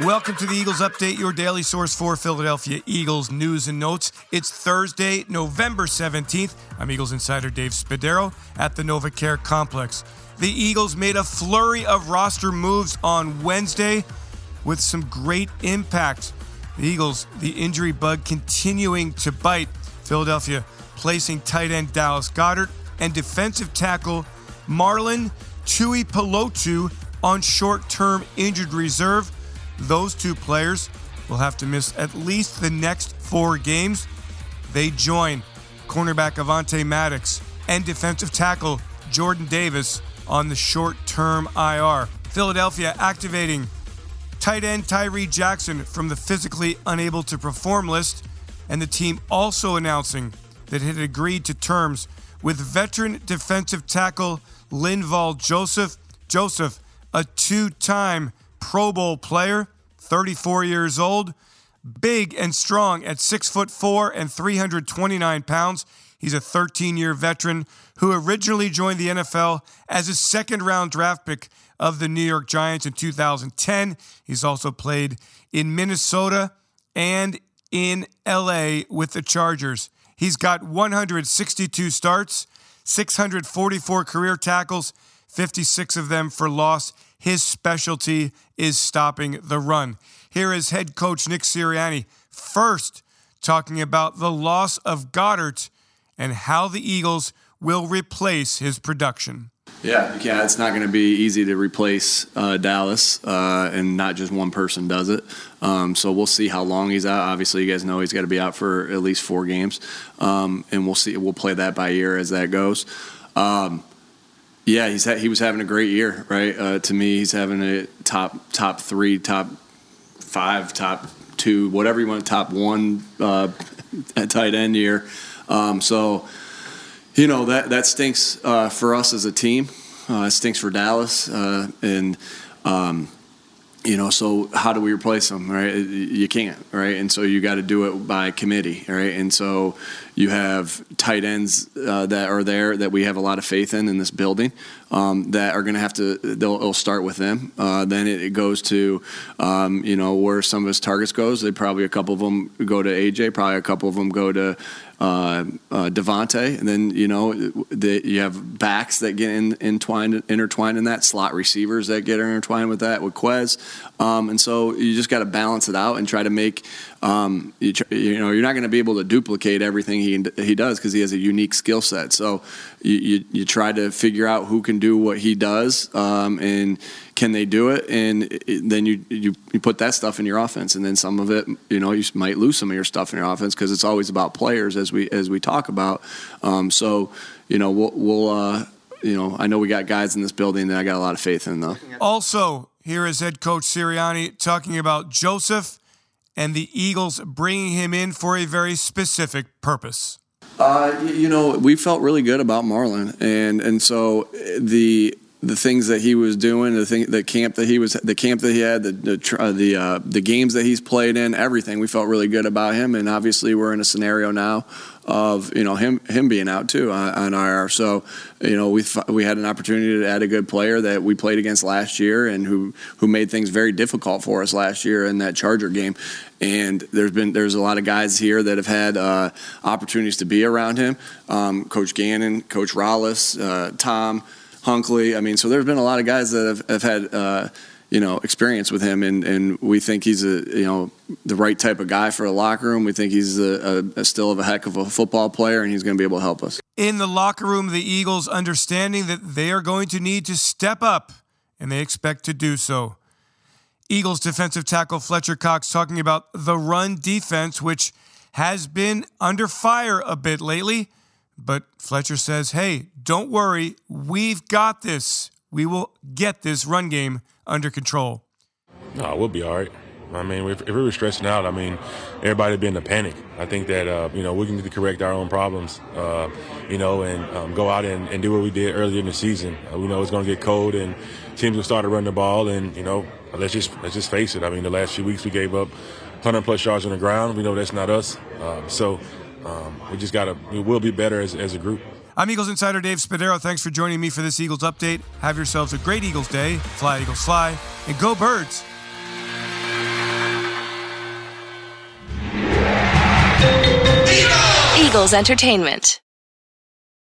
Welcome to the Eagles Update, your daily source for Philadelphia Eagles news and notes. It's Thursday, November 17th. I'm Eagles insider Dave Spadaro at the NovaCare Complex. The Eagles made a flurry of roster moves on Wednesday with some great impact. The Eagles, the injury bug continuing to bite. Philadelphia placing tight end Dallas Goedert and defensive tackle Marlon Tuipulotu on short term injured reserve. Those two players will have to miss at least the next four games. They join cornerback Avonte Maddox and defensive tackle Jordan Davis on the short term IR. Philadelphia activating tight end Tyree Jackson from the physically unable to perform list, and the team also announcing that it had agreed to terms with veteran defensive tackle Linval Joseph. Joseph, a two time Pro Bowl player, 34 years old, big and strong at 6 foot 4 and 329 pounds. He's a 13 year veteran who originally joined the NFL as a second round draft pick of the New York Giants in 2010. He's also played in Minnesota and in LA with the Chargers. He's got 162 starts, 644 career tackles, 56 of them for loss. His specialty is stopping the run. Here is head coach Nick Sirianni first talking about the loss of Goedert and how the Eagles will replace his production. Yeah, yeah, it's not going to be easy to replace uh, Dallas, uh, and not just one person does it. Um, so we'll see how long he's out. Obviously, you guys know he's got to be out for at least four games, um, and we'll see. We'll play that by ear as that goes. Um, yeah, he's ha- he was having a great year, right? Uh, to me, he's having a top top three, top five, top two, whatever you want, top one uh, tight end year. Um, so, you know that that stinks uh, for us as a team. Uh, it stinks for Dallas, uh, and um, you know, so how do we replace them, right? You can't, right? And so you got to do it by committee, right? And so you have tight ends uh, that are there that we have a lot of faith in in this building um, that are going to have to, they'll, it'll start with them. Uh, then it, it, goes to, um, you know, where some of his targets goes. They probably, a couple of them go to AJ, probably a couple of them go to uh, uh, DeVonta, and then you know the, you have backs that get in, entwined, intertwined in that slot receivers that get intertwined with that with Quez, um, and so you just got to balance it out and try to make um, you, tr- you, know you're not going to be able to duplicate everything he he does because he has a unique skill set. So you, you, you try to figure out who can do what he does um, and can they do it, and it, then you, you you put that stuff in your offense, and then some of it you know you might lose some of your stuff in your offense because it's always about players as we as we talk about. Um, so you know we'll. we'll uh, you know, I know we got guys in this building that I got a lot of faith in, though. Also, here is head coach Sirianni talking about Joseph and the Eagles bringing him in for a very specific purpose. Uh, you know, we felt really good about Marlon, and and so the the things that he was doing, the thing, the camp that he was, the camp that he had, the the uh, the, uh, the games that he's played in, everything. We felt really good about him, and obviously we're in a scenario now of you know him him being out too on, on IR. So you know we we had an opportunity to add a good player that we played against last year and who who made things very difficult for us last year in that Charger game. And there's been there's a lot of guys here that have had uh, opportunities to be around him. Um, Coach Gannon, Coach Rollis, uh, Tom. Hunkley. I mean, so there's been a lot of guys that have, have had uh, you know experience with him, and, and we think he's a you know the right type of guy for a locker room. We think he's a, a, a still of a heck of a football player, and he's going to be able to help us. In the locker room, the Eagles understanding that they are going to need to step up, and they expect to do so. Eagles defensive tackle Fletcher Cox talking about the run defense, which has been under fire a bit lately. But Fletcher says, hey, don't worry. We've got this. We will get this run game under control. No, we'll be all right. I mean, if, if we were stressing out, I mean, everybody would be in a panic. I think that, uh, you know, we to correct our own problems, uh, you know, and um, go out and, and, do what we did earlier in the season. Uh, we know it's going to get cold and teams will start to run the ball. And, you know, let's just let's just face it. I mean, the last few weeks we gave up 100 plus yards on the ground. We know that's not us. Um, so um, we just got to, we will be better as, as a group. I'm Eagles insider Dave Spadaro. Thanks for joining me for this Eagles update. Have yourselves a great Eagles day. Fly, Eagles, fly, and go, birds. Eagles Entertainment.